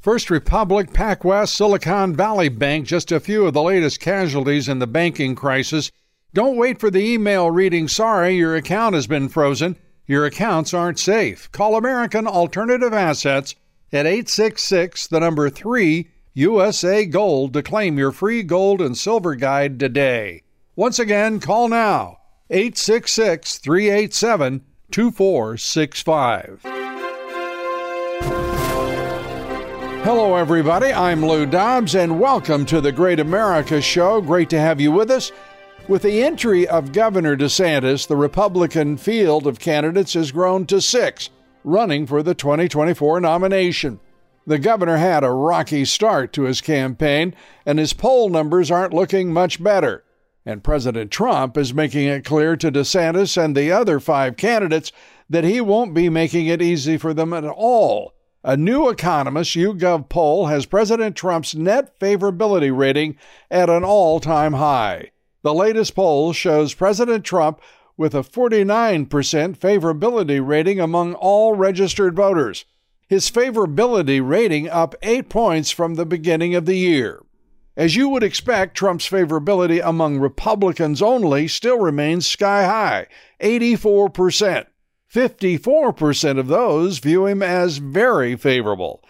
First Republic, PacWest, Silicon Valley Bank, just a few of the latest casualties in the banking crisis. Don't wait for the email reading, sorry, your account has been frozen. Your accounts aren't safe. Call American Alternative Assets at 866, the number 3, USA Gold to claim your free gold and silver guide today. Once again, call now 866 387 2465. Hello, everybody. I'm Lou Dobbs, and welcome to the Great America Show. Great to have you with us. With the entry of Governor DeSantis, the Republican field of candidates has grown to six, running for the 2024 nomination. The governor had a rocky start to his campaign, and his poll numbers aren't looking much better. And President Trump is making it clear to DeSantis and the other five candidates that he won't be making it easy for them at all a new Economist YouGov poll has President Trump's net favorability rating at an all time high. The latest poll shows President Trump with a 49% favorability rating among all registered voters. His favorability rating up eight points from the beginning of the year. As you would expect, Trump's favorability among Republicans only still remains sky high 84%. 54% of those view him as very favorable,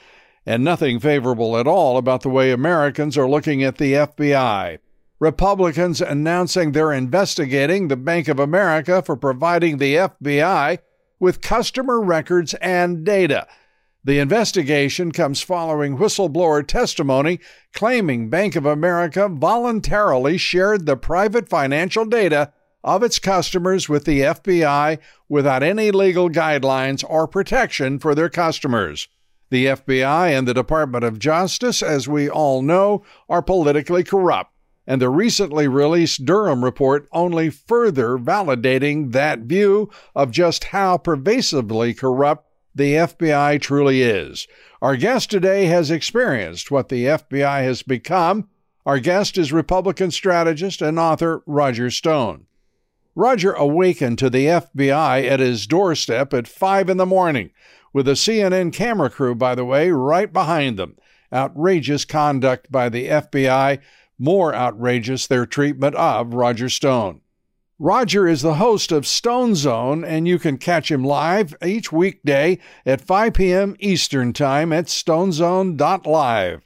and nothing favorable at all about the way Americans are looking at the FBI. Republicans announcing they're investigating the Bank of America for providing the FBI with customer records and data. The investigation comes following whistleblower testimony claiming Bank of America voluntarily shared the private financial data of its customers with the FBI without any legal guidelines or protection for their customers. The FBI and the Department of Justice, as we all know, are politically corrupt, and the recently released Durham report only further validating that view of just how pervasively corrupt the FBI truly is. Our guest today has experienced what the FBI has become. Our guest is Republican strategist and author Roger Stone. Roger awakened to the FBI at his doorstep at 5 in the morning, with a CNN camera crew, by the way, right behind them. Outrageous conduct by the FBI, more outrageous their treatment of Roger Stone. Roger is the host of Stone Zone, and you can catch him live each weekday at 5 p.m. Eastern Time at stonezone.live.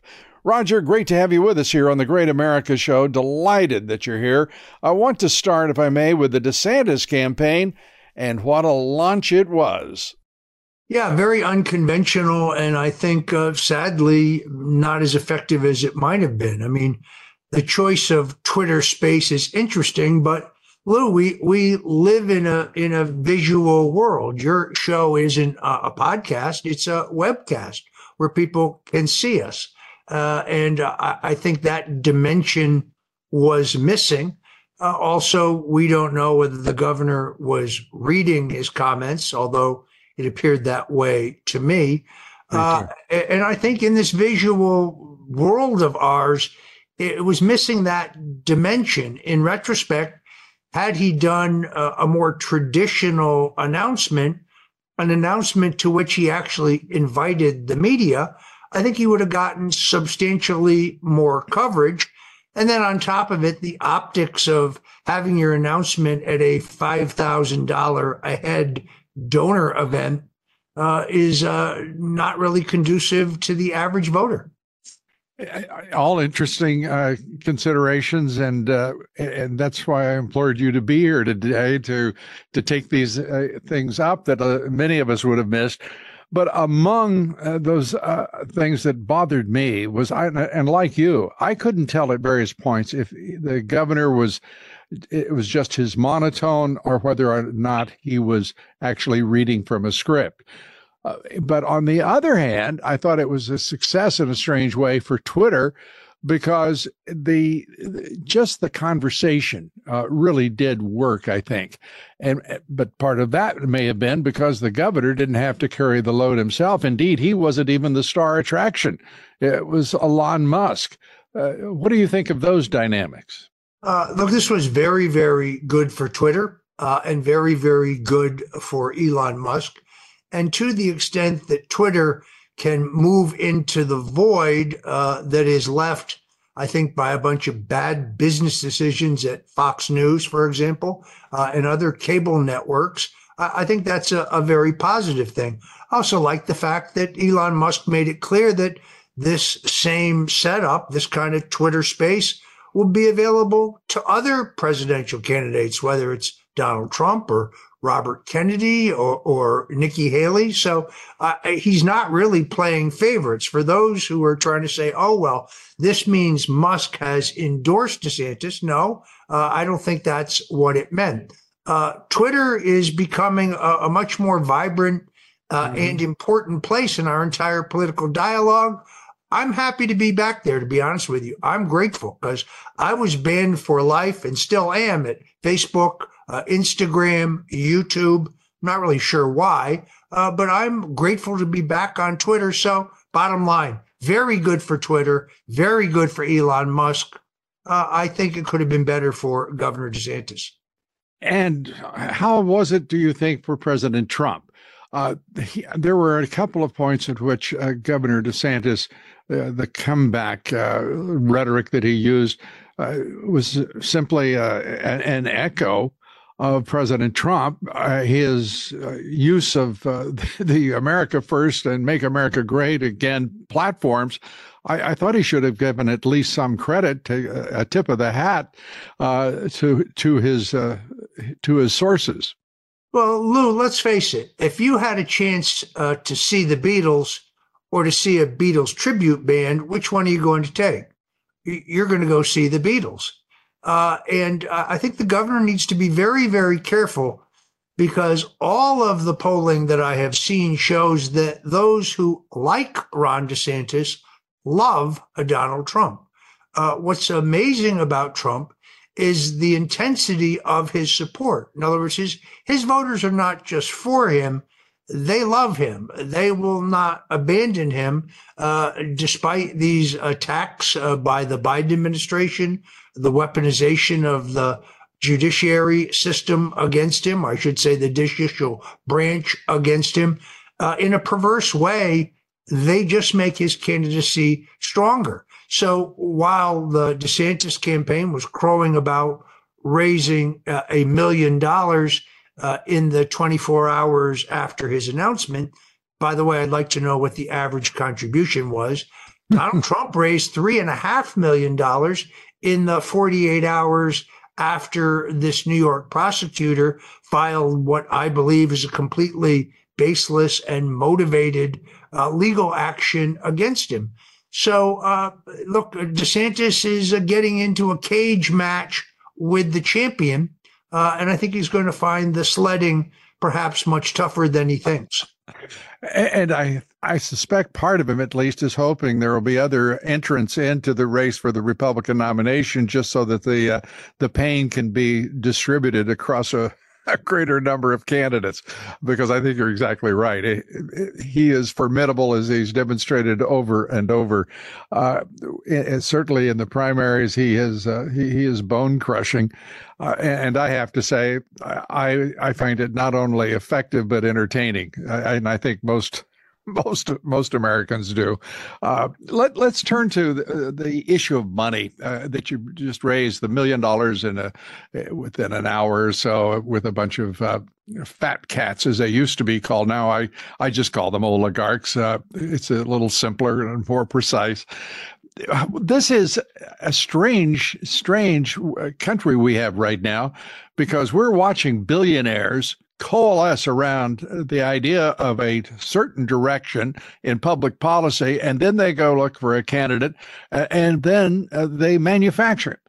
Roger, great to have you with us here on the Great America Show. Delighted that you're here. I want to start, if I may, with the DeSantis campaign and what a launch it was. Yeah, very unconventional, and I think uh, sadly not as effective as it might have been. I mean, the choice of Twitter space is interesting, but Lou, we we live in a in a visual world. Your show isn't a, a podcast; it's a webcast where people can see us. Uh, and I, I, think that dimension was missing. Uh, also, we don't know whether the governor was reading his comments, although it appeared that way to me. Uh, and I think in this visual world of ours, it was missing that dimension. In retrospect, had he done a, a more traditional announcement, an announcement to which he actually invited the media, I think he would have gotten substantially more coverage. And then on top of it, the optics of having your announcement at a $5,000 a head donor event uh, is uh, not really conducive to the average voter. All interesting uh, considerations, and uh, and that's why I implored you to be here today to to take these uh, things up that uh, many of us would have missed. But among uh, those uh, things that bothered me was, I, and like you, I couldn't tell at various points if the governor was, it was just his monotone or whether or not he was actually reading from a script. Uh, but on the other hand, I thought it was a success in a strange way for Twitter because the just the conversation uh, really did work, I think. And but part of that may have been because the governor didn't have to carry the load himself. Indeed, he wasn't even the star attraction. It was Elon Musk. Uh, what do you think of those dynamics? Uh, look, this was very, very good for Twitter uh, and very, very good for Elon Musk. And to the extent that Twitter can move into the void uh, that is left, I think, by a bunch of bad business decisions at Fox News, for example, uh, and other cable networks. I, I think that's a, a very positive thing. I also like the fact that Elon Musk made it clear that this same setup, this kind of Twitter space, will be available to other presidential candidates, whether it's Donald Trump or Robert Kennedy or, or Nikki Haley. So uh, he's not really playing favorites. For those who are trying to say, oh, well, this means Musk has endorsed DeSantis. No, uh, I don't think that's what it meant. Uh, Twitter is becoming a, a much more vibrant uh, mm-hmm. and important place in our entire political dialogue. I'm happy to be back there, to be honest with you. I'm grateful because I was banned for life and still am at Facebook, uh, Instagram, YouTube. Not really sure why, uh, but I'm grateful to be back on Twitter. So, bottom line, very good for Twitter, very good for Elon Musk. Uh, I think it could have been better for Governor DeSantis. And how was it, do you think, for President Trump? Uh, he, there were a couple of points at which uh, Governor DeSantis, uh, the comeback uh, rhetoric that he used, uh, was simply uh, an, an, echo of President Trump, uh, his uh, use of uh, the America First and Make America Great Again platforms, I, I, thought he should have given at least some credit to uh, a tip of the hat uh, to to his uh, to his sources. Well, Lou, let's face it. If you had a chance to see the Beatles or to see a Beatles tribute band, which one are you going to take? You're going to go see the Beatles. Uh, and I think the governor needs to be very, very careful because all of the polling that I have seen shows that those who like Ron DeSantis love Donald Trump. Uh, what's amazing about Trump is the intensity of his support. In other words, his, his voters are not just for him, they love him. They will not abandon him, uh, despite these attacks uh, by the Biden administration, the weaponization of the judiciary system against him, I should say the judicial branch against him. Uh, in a perverse way, they just make his candidacy stronger. So while the DeSantis campaign was crowing about raising uh, a million dollars uh, in the 24 hours after his announcement, by the way, I'd like to know what the average contribution was. Donald Trump raised three and a half million dollars in the 48 hours after this New York prosecutor filed what I believe is a completely baseless and motivated uh, legal action against him. So, uh, look, DeSantis is uh, getting into a cage match with the champion. Uh, and I think he's going to find the sledding perhaps much tougher than he thinks. And I, I suspect part of him, at least, is hoping there will be other entrants into the race for the Republican nomination, just so that the uh, the pain can be distributed across a a greater number of candidates because I think you're exactly right. He is formidable as he's demonstrated over and over. Uh, and certainly in the primaries, he is uh, he, he is bone crushing. Uh, and I have to say, I I find it not only effective but entertaining. I, and I think most most most Americans do. Uh, let let's turn to the, the issue of money uh, that you just raised the million dollars in a within an hour or so with a bunch of uh, fat cats as they used to be called. Now I I just call them oligarchs. Uh, it's a little simpler and more precise. This is a strange, strange uh, country we have right now because we're watching billionaires coalesce around the idea of a certain direction in public policy, and then they go look for a candidate, and then uh, they manufacture it.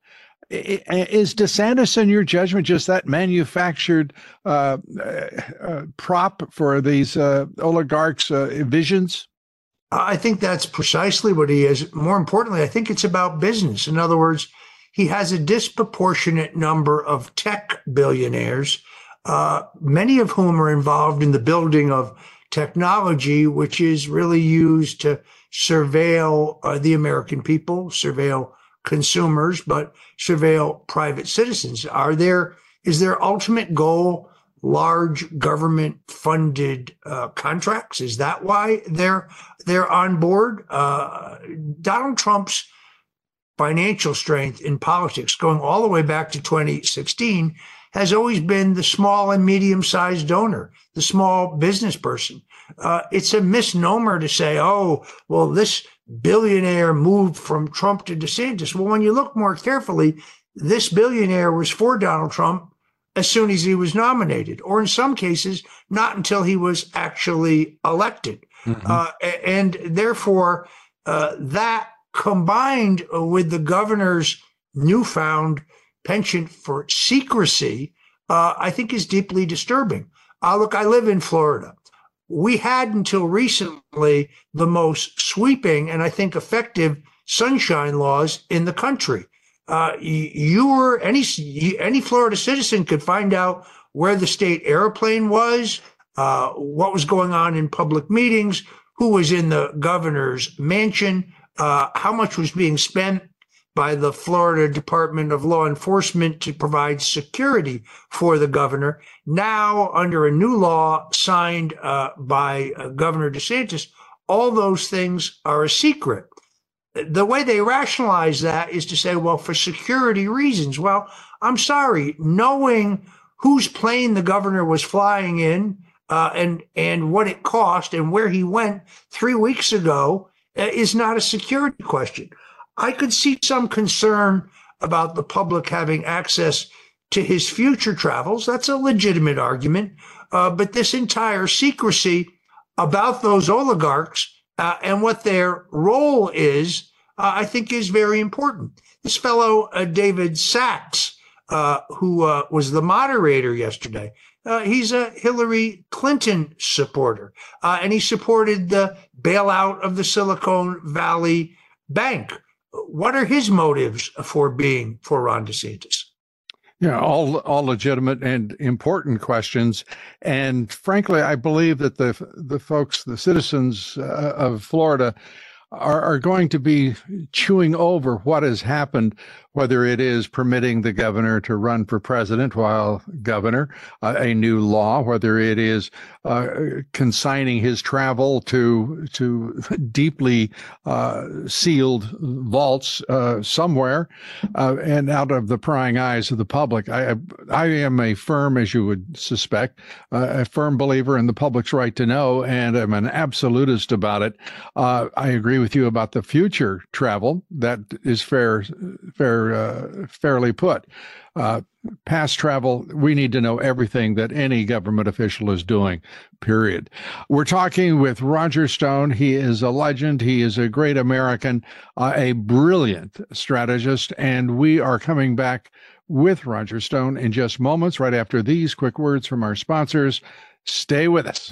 Is DeSantis, in your judgment, just that manufactured uh, uh, prop for these uh, oligarchs' uh, visions? I think that's precisely what he is. More importantly, I think it's about business. In other words, he has a disproportionate number of tech billionaires, uh, many of whom are involved in the building of technology, which is really used to surveil uh, the American people, surveil consumers, but surveil private citizens. Are there is their ultimate goal large government funded uh, contracts? Is that why they're they're on board? Uh, Donald Trump's financial strength in politics, going all the way back to 2016, has always been the small and medium sized donor, the small business person. Uh, it's a misnomer to say, oh, well, this billionaire moved from Trump to DeSantis. Well, when you look more carefully, this billionaire was for Donald Trump as soon as he was nominated, or in some cases, not until he was actually elected. Mm-hmm. Uh, and therefore, uh, that combined with the governor's newfound penchant for secrecy, uh, I think is deeply disturbing. Uh, look, I live in Florida. We had until recently the most sweeping and I think effective sunshine laws in the country uh, you were any any Florida citizen could find out where the state airplane was, uh, what was going on in public meetings, who was in the governor's mansion, uh, how much was being spent by the Florida Department of Law Enforcement to provide security for the governor. Now, under a new law signed uh, by uh, Governor DeSantis, all those things are a secret the way they rationalize that is to say, well, for security reasons. Well, I'm sorry, knowing whose plane the governor was flying in uh, and and what it cost and where he went three weeks ago uh, is not a security question. I could see some concern about the public having access to his future travels. That's a legitimate argument. Uh, but this entire secrecy about those oligarchs uh, and what their role is, uh, I think is very important. This fellow, uh, David Sacks, uh, who uh, was the moderator yesterday, he's a Hillary Clinton supporter, uh, and he supported the bailout of the Silicon Valley Bank. What are his motives for being for Ron DeSantis? Yeah, all all legitimate and important questions, and frankly, I believe that the the folks, the citizens uh, of Florida, are, are going to be chewing over what has happened whether it is permitting the governor to run for president while governor, uh, a new law, whether it is uh, consigning his travel to to deeply uh, sealed vaults uh, somewhere uh, and out of the prying eyes of the public. I I am a firm, as you would suspect, uh, a firm believer in the public's right to know, and I'm an absolutist about it. I agree with you about the future travel. That is fair fair uh, fairly put. Uh, past travel, we need to know everything that any government official is doing, period. We're talking with Roger Stone. He is a legend. He is a great American, uh, a brilliant strategist. And we are coming back with Roger Stone in just moments, right after these quick words from our sponsors. Stay with us.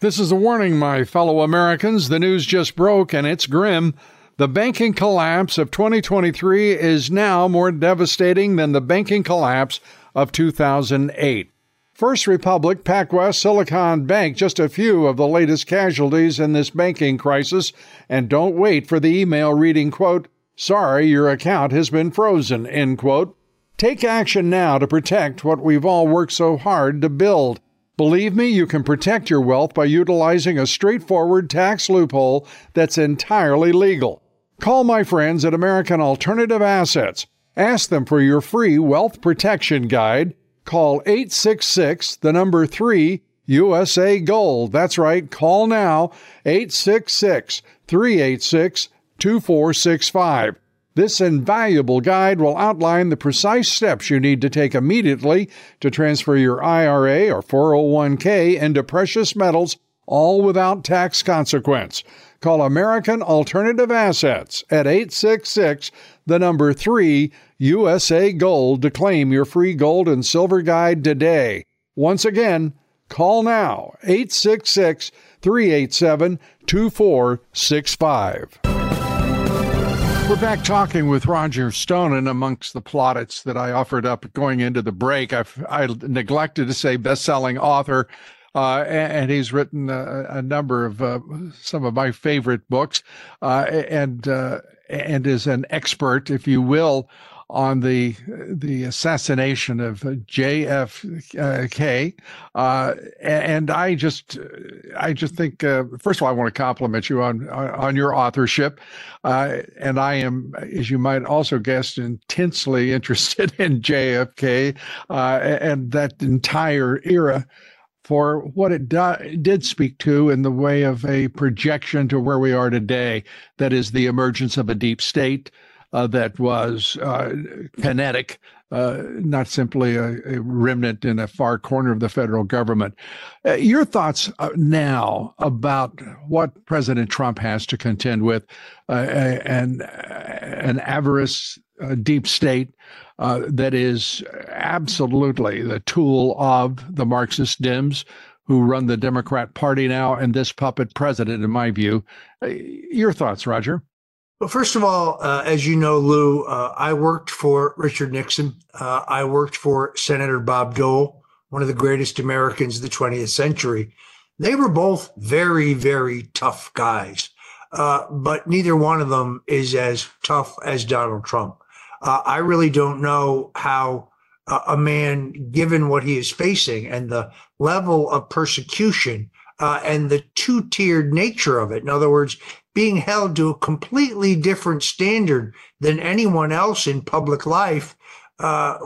This is a warning, my fellow Americans. The news just broke and it's grim. The banking collapse of 2023 is now more devastating than the banking collapse of 2008. First Republic, PacWest, Silicon Bank, just a few of the latest casualties in this banking crisis. And don't wait for the email reading, quote, sorry, your account has been frozen, end quote. Take action now to protect what we've all worked so hard to build. Believe me, you can protect your wealth by utilizing a straightforward tax loophole that's entirely legal. Call my friends at American Alternative Assets. Ask them for your free wealth protection guide Call 866 the number 3 USA Gold. That's right, call now 866 386 2465. This invaluable guide will outline the precise steps you need to take immediately to transfer your IRA or 401k into precious metals, all without tax consequence. Call American Alternative Assets at 866 the number 3 USA Gold to claim your free gold and silver guide today. Once again, call now 866 387 2465. We're back talking with Roger Stone, and amongst the plaudits that I offered up going into the break, I've, I neglected to say best-selling author, uh, and, he's written a, a number of uh, some of my favorite books, uh, and uh, and is an expert, if you will, on the the assassination of JFK, uh, and I just I just think uh, first of all I want to compliment you on on your authorship, uh, and I am, as you might also guess, intensely interested in JFK uh, and that entire era for what it do, did speak to in the way of a projection to where we are today. That is the emergence of a deep state uh, that was uh, kinetic, uh, not simply a, a, remnant in a far corner of the federal government. Uh, your thoughts uh, now about what President Trump has to contend with uh, and an avarice deep state uh, that is absolutely the tool of the Marxist Dems who run the Democrat Party now and this puppet president, in my view. Uh, your thoughts, Roger? Well, first of all, uh, as you know, Lou, uh, I worked for Richard Nixon. Uh, I worked for Senator Bob Dole, one of the greatest Americans of the 20th century. They were both very, very tough guys, uh, but neither one of them is as tough as Donald Trump. Uh, I really don't know how uh, a man, given what he is facing and the level of persecution uh, and the two tiered nature of it, in other words, being held to a completely different standard than anyone else in public life uh,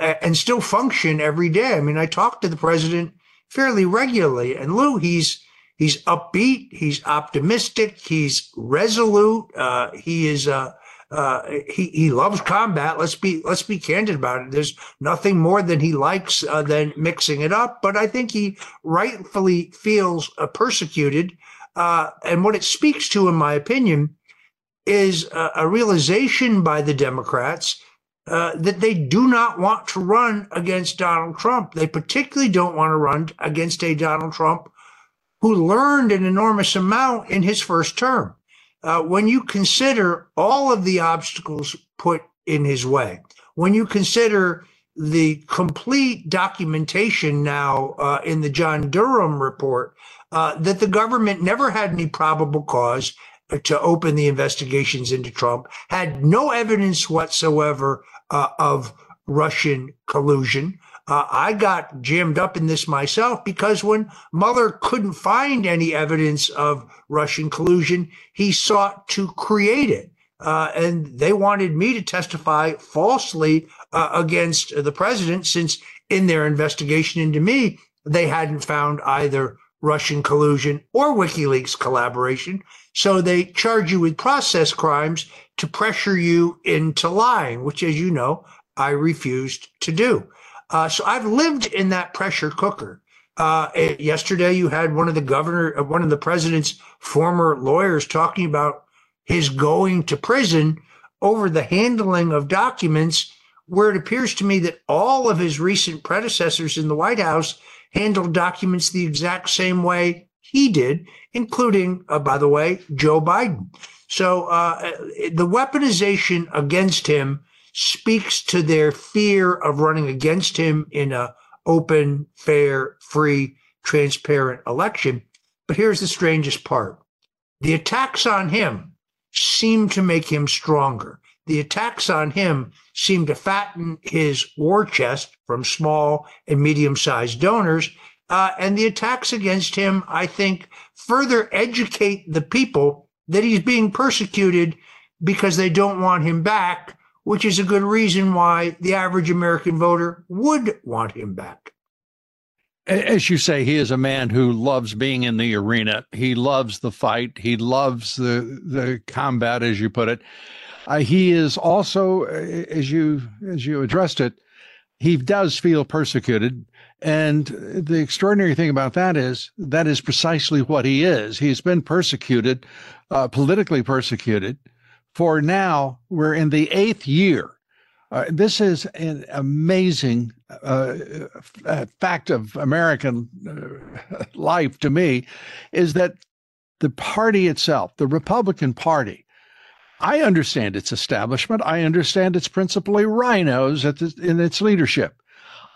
and still function every day. I mean, I talk to the president fairly regularly, and Lou, he's he's upbeat, he's optimistic, he's resolute, uh, he is uh, uh, he he loves combat. Let's be let's be candid about it. There's nothing more than he likes uh, than mixing it up. But I think he rightfully feels uh, persecuted, uh, and what it speaks to, in my opinion, is a realization by the Democrats uh, that they do not want to run against Donald Trump. They particularly don't want to run against a Donald Trump who learned an enormous amount in his first term uh, when you consider all of the obstacles put in his way, when you consider the complete documentation now uh, in the John Durham report uh, that the government never had any probable cause to open the investigations into Trump, had no evidence whatsoever uh, of Russian collusion. Uh, I got jammed up in this myself because when Mueller couldn't find any evidence of Russian collusion, he sought to create it. Uh, and they wanted me to testify falsely uh, against the president, since in their investigation into me, they hadn't found either Russian collusion or WikiLeaks collaboration. So they charge you with process crimes to pressure you into lying, which, as you know, I refused to do. Uh, so I've lived in that pressure cooker. Uh, yesterday, you had one of the governor, uh, one of the president's former lawyers talking about his going to prison over the handling of documents, where it appears to me that all of his recent predecessors in the White House handled documents the exact same way he did, including, uh, by the way, Joe Biden. So uh, the weaponization against him speaks to their fear of running against him in a open, fair, free, transparent election. But here's the strangest part. The attacks on him seem to make him stronger. The attacks on him seem to fatten his war chest from small and medium sized donors. Uh, and the attacks against him, I think, further educate the people that he's being persecuted because they don't want him back, which is a good reason why the average American voter would want him back. As you say, he is a man who loves being in the arena. He loves the fight. He loves the the combat, as you put it. Uh, he is also, as you as you addressed it, he does feel persecuted. And the extraordinary thing about that is that is precisely what he is. He's been persecuted, uh, politically persecuted, for now we're in the eighth year uh, this is an amazing uh, uh, fact of American uh, life to me is that the party itself, the Republican Party, I understand its establishment. I understand it's principally RINOs the, in its leadership.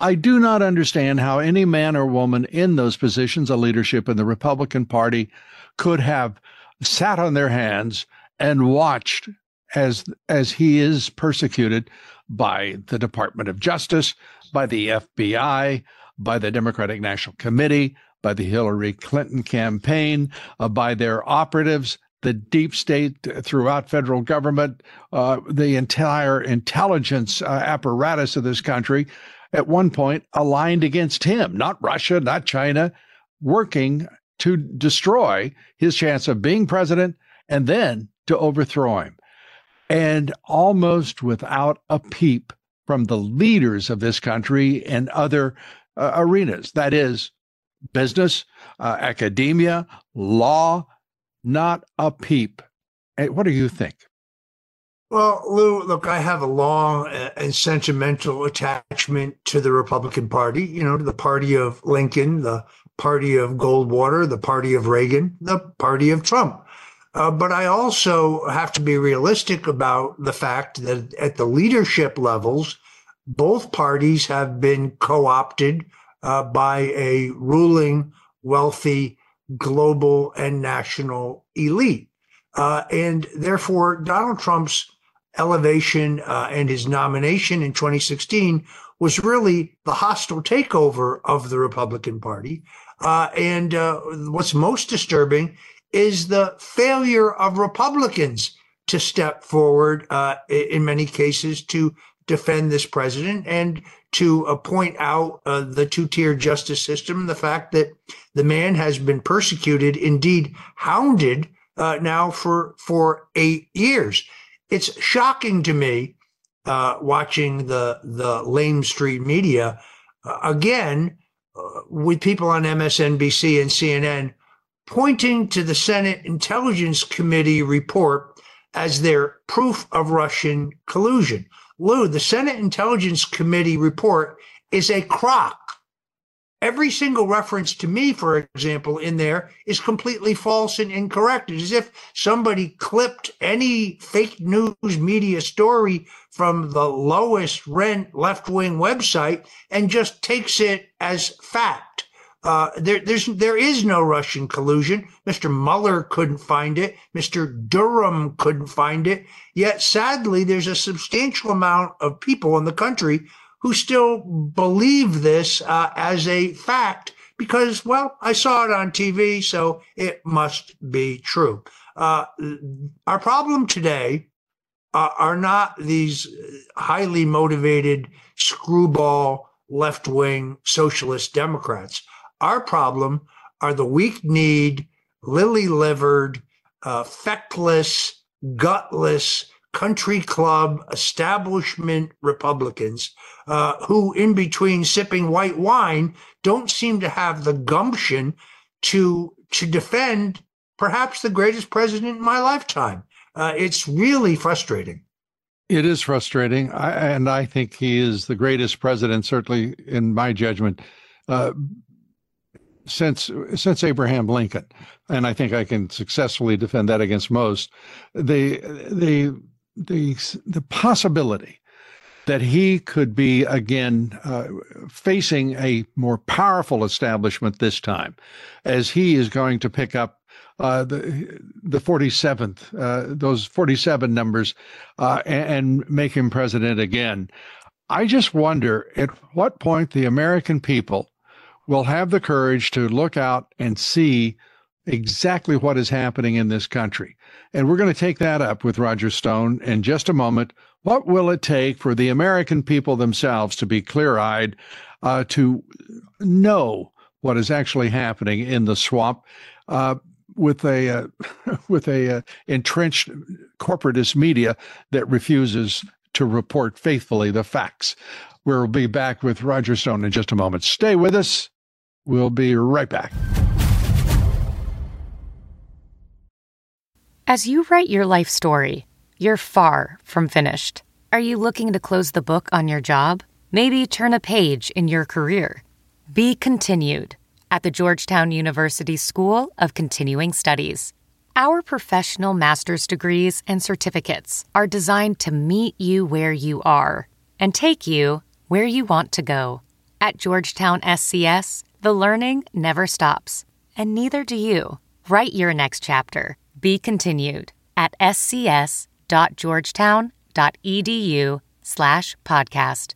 I do not understand how any man or woman in those positions of leadership in the Republican Party could have sat on their hands and watched as as he is persecuted by the Department of Justice, by the FBI, by the Democratic National Committee, by the Hillary Clinton campaign, uh, by their operatives, the deep state throughout federal government, uh, the entire intelligence uh, apparatus of this country, at one point aligned against him, not Russia, not China, working to destroy his chance of being president and then to overthrow him and almost without a peep from the leaders of this country and other uh, arenas that is, business, uh, academia, law, not a peep. What do you think? Well, Lou, look, I have a long and sentimental attachment to the Republican Party, you know, the party of Lincoln, the party of Goldwater, the party of Reagan, the party of Trump. Uh, but I also have to be realistic about the fact that at the leadership levels, both parties have been co opted uh, by a ruling, wealthy, global, and national elite. Uh, and therefore, Donald Trump's elevation uh, and his nomination in 2016 was really the hostile takeover of the Republican Party. Uh, and what's most disturbing is the failure of Republicans to step forward uh, in many cases to defend this president and to uh, point out uh, the two-tier justice system, the fact that the man has been persecuted, indeed hounded, uh, now for for eight years. It's shocking to me uh, watching the the lame street media uh, again with people on MSNBC and CNN pointing to the Senate Intelligence Committee report as their proof of Russian collusion. Lou, the Senate Intelligence Committee report is a crock. Every single reference to me, for example, in there is completely false and incorrect. It's as if somebody clipped any fake news media story from the lowest rent left wing website and just takes it as fact. Uh, there, there's there is no Russian collusion. Mr. Mueller couldn't find it. Mr. Durham couldn't find it. Yet, sadly, there's a substantial amount of people in the country who still believe this uh, as a fact because, well, I saw it on TV, so it must be true. Uh, our problem today uh, are not these highly motivated screwball left wing socialist Democrats. Our problem are the weak kneed, lily livered, uh, feckless, gutless, country club establishment Republicans uh, who, in between sipping white wine, don't seem to have the gumption to to defend perhaps the greatest president in my lifetime. Uh, it's really frustrating. It is frustrating, I, and I think he is the greatest president, certainly in my judgment. Uh, since since Abraham Lincoln, and I think I can successfully defend that against most. The the the the possibility that he could be again uh, facing a more powerful establishment this time, as he is going to pick up uh, the the 47th, uh, those 47 numbers, uh, and, and, make him president again. I just wonder at what point the American people will have the courage to look out and see exactly what is happening in this country. And we're going to take that up with Roger Stone in just a moment. What will it take for the American people themselves to be clear eyed, uh, to know what is actually happening in the swamp? Uh, with a uh, with a uh, entrenched corporatist media that refuses to report faithfully the facts. We'll be back with Roger Stone in just a moment. Stay with us. We'll be right back. As you write your life story, you're far from finished. Are you looking to close the book on your job? Maybe turn a page in your career? Be continued at the Georgetown University School of Continuing Studies. Our professional master's degrees and certificates are designed to meet you where you are and take you where you want to go. At Georgetown SCS, the learning never stops, and neither do you. Write your next chapter. Be continued at scs.georgetown.edu slash podcast.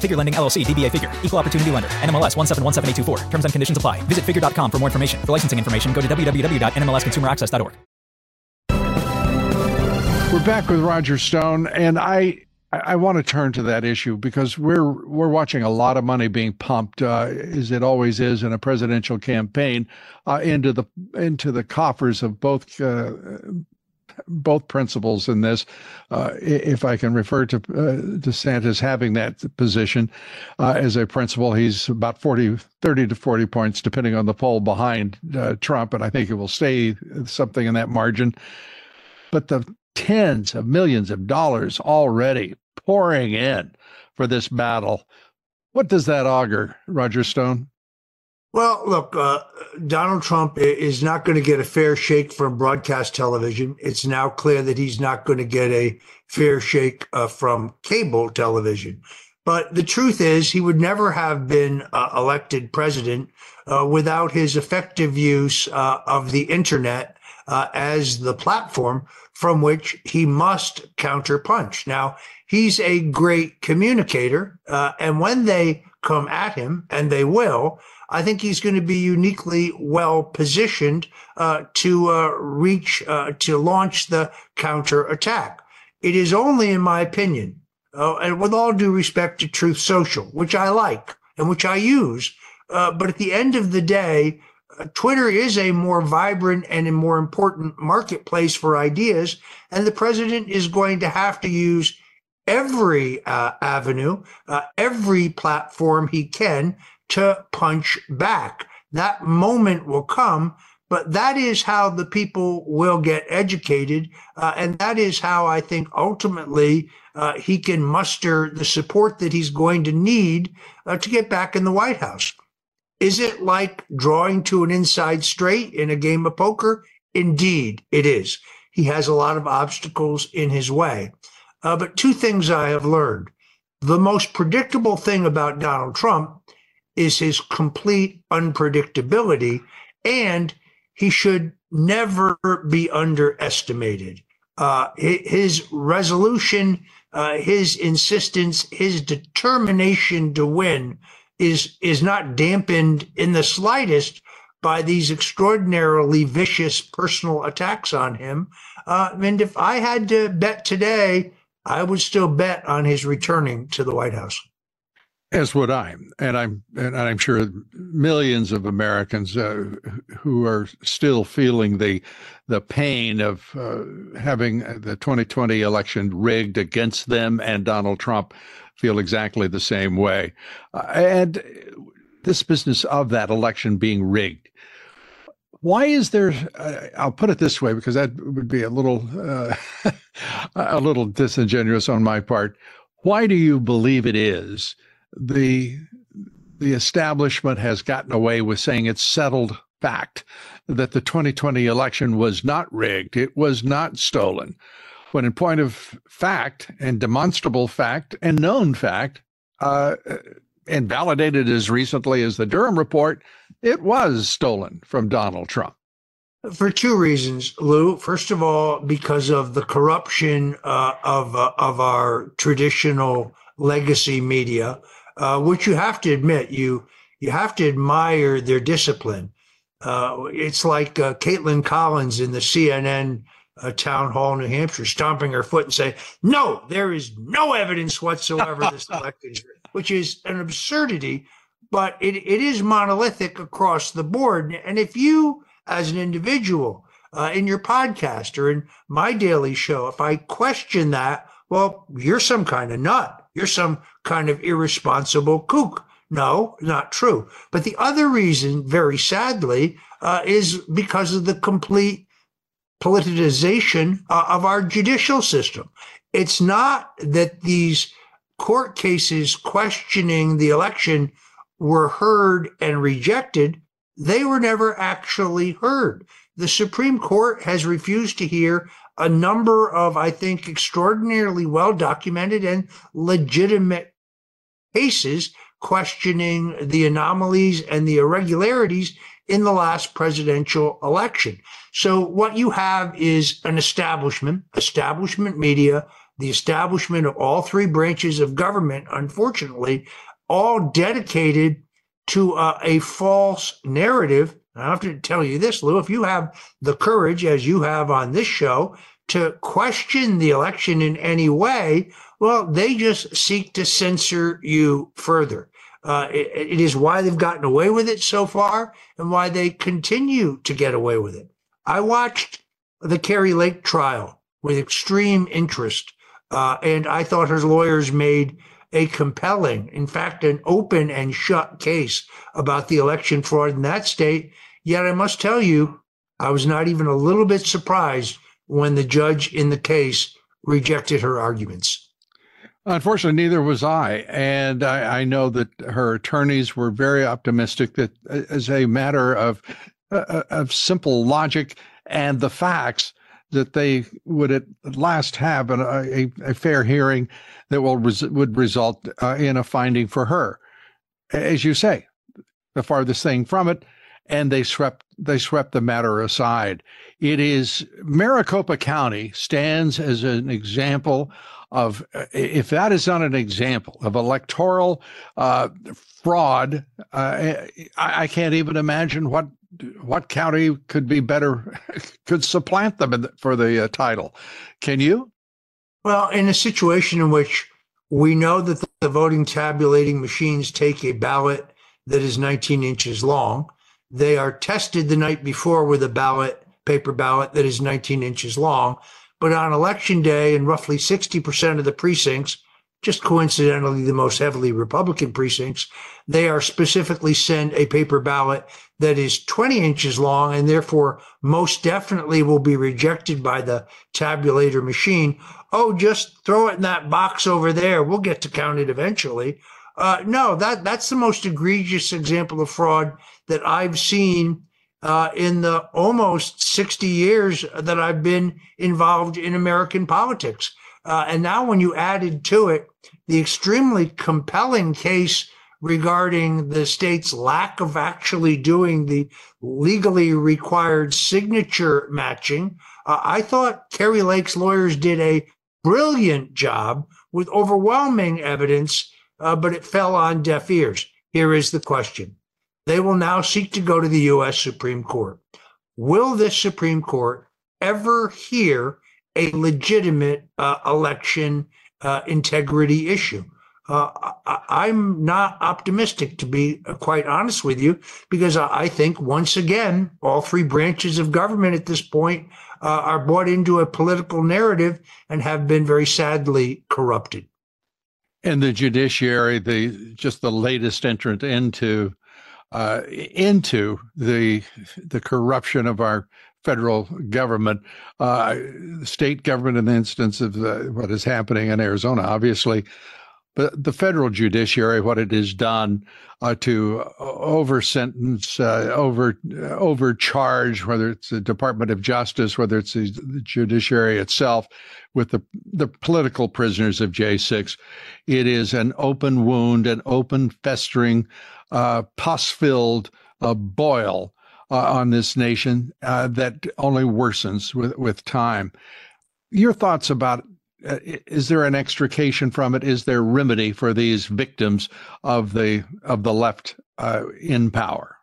Figure Lending LLC, DBA Figure, Equal Opportunity Lender, NMLS 1717824. Terms and conditions apply. Visit figure.com for more information. For licensing information, go to www.nmlsconsumeraccess.org. We're back with Roger Stone, and I I, want to turn to that issue because we're we're watching a lot of money being pumped, uh, as it always is in a presidential campaign, uh, into the into the coffers of both uh, both principals in this. Uh, if I can refer to uh, DeSantis having that position uh, as a principal, he's about 40, 30 to 40 points, depending on the poll, behind Trump, and I think it will stay something in that margin. But the tens of millions of dollars already pouring in for this battle. What does that augur, Roger Stone? Well, look, uh, Donald Trump is not going to get a fair shake from broadcast television. It's now clear that he's not going to get a fair shake uh, from cable television. But the truth is, he would never have been uh, elected president uh, without his effective use uh, of the internet uh, as the platform from which he must counterpunch. Now, he's a great communicator. And when they come at him, and they will, I think he's going to be uniquely well positioned uh, to uh, reach, uh, to launch the counterattack. It is only, in my opinion, uh, and with all due respect to Truth Social, which I like and which I use, uh, but at the end of the day, Twitter is a more vibrant and a more important marketplace for ideas, and the president is going to have to use every uh, avenue, uh, every platform he can to punch back. That moment will come, but that is how the people will get educated. Uh, and that is how I think ultimately uh, he can muster the support that he's going to need uh, to get back in the White House. Is it like drawing to an inside straight in a game of poker? Indeed, it is. He has a lot of obstacles in his way. Uh, but two things I have learned. The most predictable thing about Donald Trump is his complete unpredictability, and he should never be underestimated. Uh, his resolution, uh, his insistence, his determination to win is is not dampened in the slightest by these extraordinarily vicious personal attacks on him. Uh, and if I had to bet today, I would still bet on his returning to the White House. As would I, and I'm and I'm sure millions of Americans uh, who are still feeling the the pain of uh, having the 2020 election rigged against them and Donald Trump feel exactly the same way. Uh, and this business of that election being rigged. Why is there? Uh, I'll put it this way because that would be a little uh, a little disingenuous on my part. Why do you believe it is? The the establishment has gotten away with saying it's settled fact that the 2020 election was not rigged, it was not stolen. When, in point of fact and demonstrable fact and known fact, uh, and validated as recently as the Durham report, it was stolen from Donald Trump. For two reasons, Lou. First of all, because of the corruption uh, of uh, of our traditional legacy media, uh, which you have to admit you you have to admire their discipline. Uh, it's like uh, Kaitlan Collins in the CNN uh, town hall in New Hampshire, stomping her foot and saying, "No, there is no evidence whatsoever this election," which is an absurdity. But it, it is monolithic across the board. And if you, as an individual, uh, in your podcast or in my daily show, if I question that, well, you're some kind of nut. You're some kind of irresponsible kook. No, not true. But the other reason, very sadly, uh, is because of the complete politicization uh, of our judicial system. It's not that these court cases questioning the election were heard and rejected. They were never actually heard. The Supreme Court has refused to hear a number of, I think, extraordinarily well documented and legitimate cases questioning the anomalies and the irregularities in the last presidential election. So what you have is an establishment, establishment media, the establishment of all three branches of government, unfortunately, all dedicated to uh, a false narrative I have to tell you this, Lou, if you have the courage, as you have on this show, to question the election in any way, well, they just seek to censor you further. Uh, it, it is why they've gotten away with it so far and why they continue to get away with it. I watched the Kari Lake trial with extreme interest, uh, and I thought her lawyers made a compelling, in fact, an open and shut case about the election fraud in that state. Yet I must tell you, I was not even a little bit surprised when the judge in the case rejected her arguments. Unfortunately, neither was I. And I, I know that her attorneys were very optimistic that, uh, as a matter of, uh, uh, of simple logic and the facts, that they would at last have an, a, a fair hearing that will res- would result uh, in a finding for her. As you say, the farthest thing from it, and they swept they swept the matter aside. It is Maricopa County stands as an example of if that is not an example of electoral uh, fraud, uh, I, I, can't even imagine what what county could be better, could supplant them the, for the uh, title. Can you? Well, in a situation in which we know that the voting tabulating machines take a ballot that is 19 inches long, they are tested the night before with a ballot, paper ballot that is 19 inches long. But on election day, in roughly 60% of the precincts, just coincidentally the most heavily Republican precincts, they are specifically sent a paper ballot that is 20 inches long and therefore most definitely will be rejected by the tabulator machine. Oh, just throw it in that box over there. We'll get to count it eventually. Uh, no, that that's the most egregious example of fraud that I've seen uh, in the almost 60 years that I've been involved in American politics. Uh, and now, when you added to it the extremely compelling case regarding the state's lack of actually doing the legally required signature matching, uh, I thought Kari Lake's lawyers did a brilliant job with overwhelming evidence, uh, but it fell on deaf ears. Here is the question they will now seek to go to the U.S. Supreme Court. Will this Supreme Court ever hear a legitimate uh, election uh, integrity issue? uh, I'm not optimistic, to be quite honest with you, because I think once again, all three branches of government at this point uh, are bought into a political narrative and have been very sadly corrupted. And the judiciary, the just the latest entrant into uh, into the the corruption of our federal government, uh, state government in the instance of the, what is happening in Arizona, obviously, but the federal judiciary, what it has done uh, to over sentence, uh, over overcharge, whether it's the Department of Justice, whether it's the, the judiciary itself, with the the political prisoners of J6, it is an open wound, an open festering, uh, pus-filled uh, boil uh, on this nation uh, that only worsens with with time. Your thoughts about uh, is there an extrication from it? Is there remedy for these victims of the of the left in power?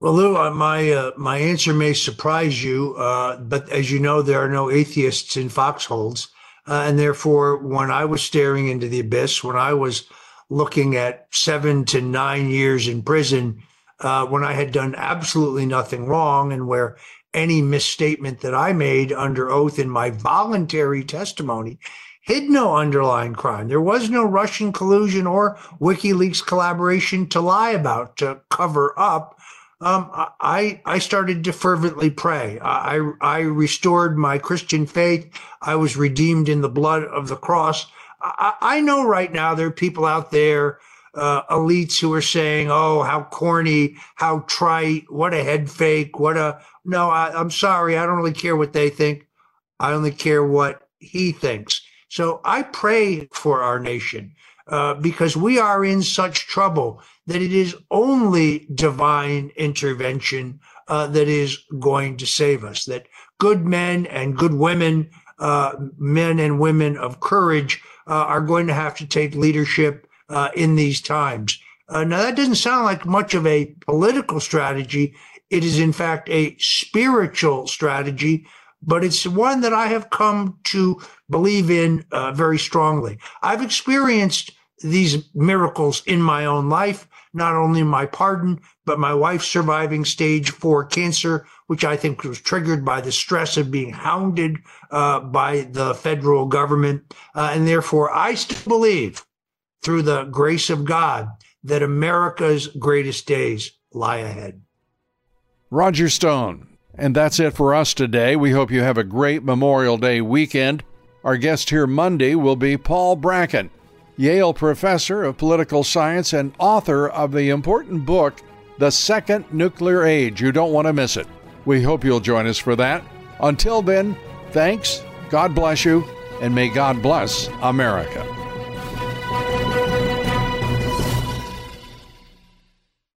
Well, Lou, my uh, my answer may surprise you, uh, but as you know, there are no atheists in foxholes, uh, and therefore, when I was staring into the abyss, when I was looking at seven to nine years in prison, when I had done absolutely nothing wrong, and where any misstatement that I made under oath in my voluntary testimony hid no underlying crime. There was no Russian collusion or WikiLeaks collaboration to lie about, to cover up. Um, I I started to fervently pray. I I restored my Christian faith. I was redeemed in the blood of the cross. I, I know right now there are people out there uh, elites who are saying, "Oh, how corny, how trite, what a head fake, what a." No, I, I'm sorry, I don't really care what they think. I only care what he thinks. So I pray for our nation uh, because we are in such trouble that it is only divine intervention uh, that is going to save us. That good men and good women, uh, men and women of courage, are going to have to take leadership uh, in these times. Uh, now, that doesn't sound like much of a political strategy. It is, in fact, a spiritual strategy, but it's one that I have come to believe in uh, very strongly. I've experienced these miracles in my own life, not only my pardon, but my wife surviving stage four cancer, which I think was triggered by the stress of being hounded uh, by the federal government. Uh, and therefore, I still believe through the grace of God that America's greatest days lie ahead. Roger Stone. And that's it for us today. We hope you have a great Memorial Day weekend. Our guest here Monday will be Paul Bracken, Yale professor of political science and author of the important book, The Second Nuclear Age. You don't want to miss it. We hope you'll join us for that. Until then, thanks, God bless you, and may God bless America.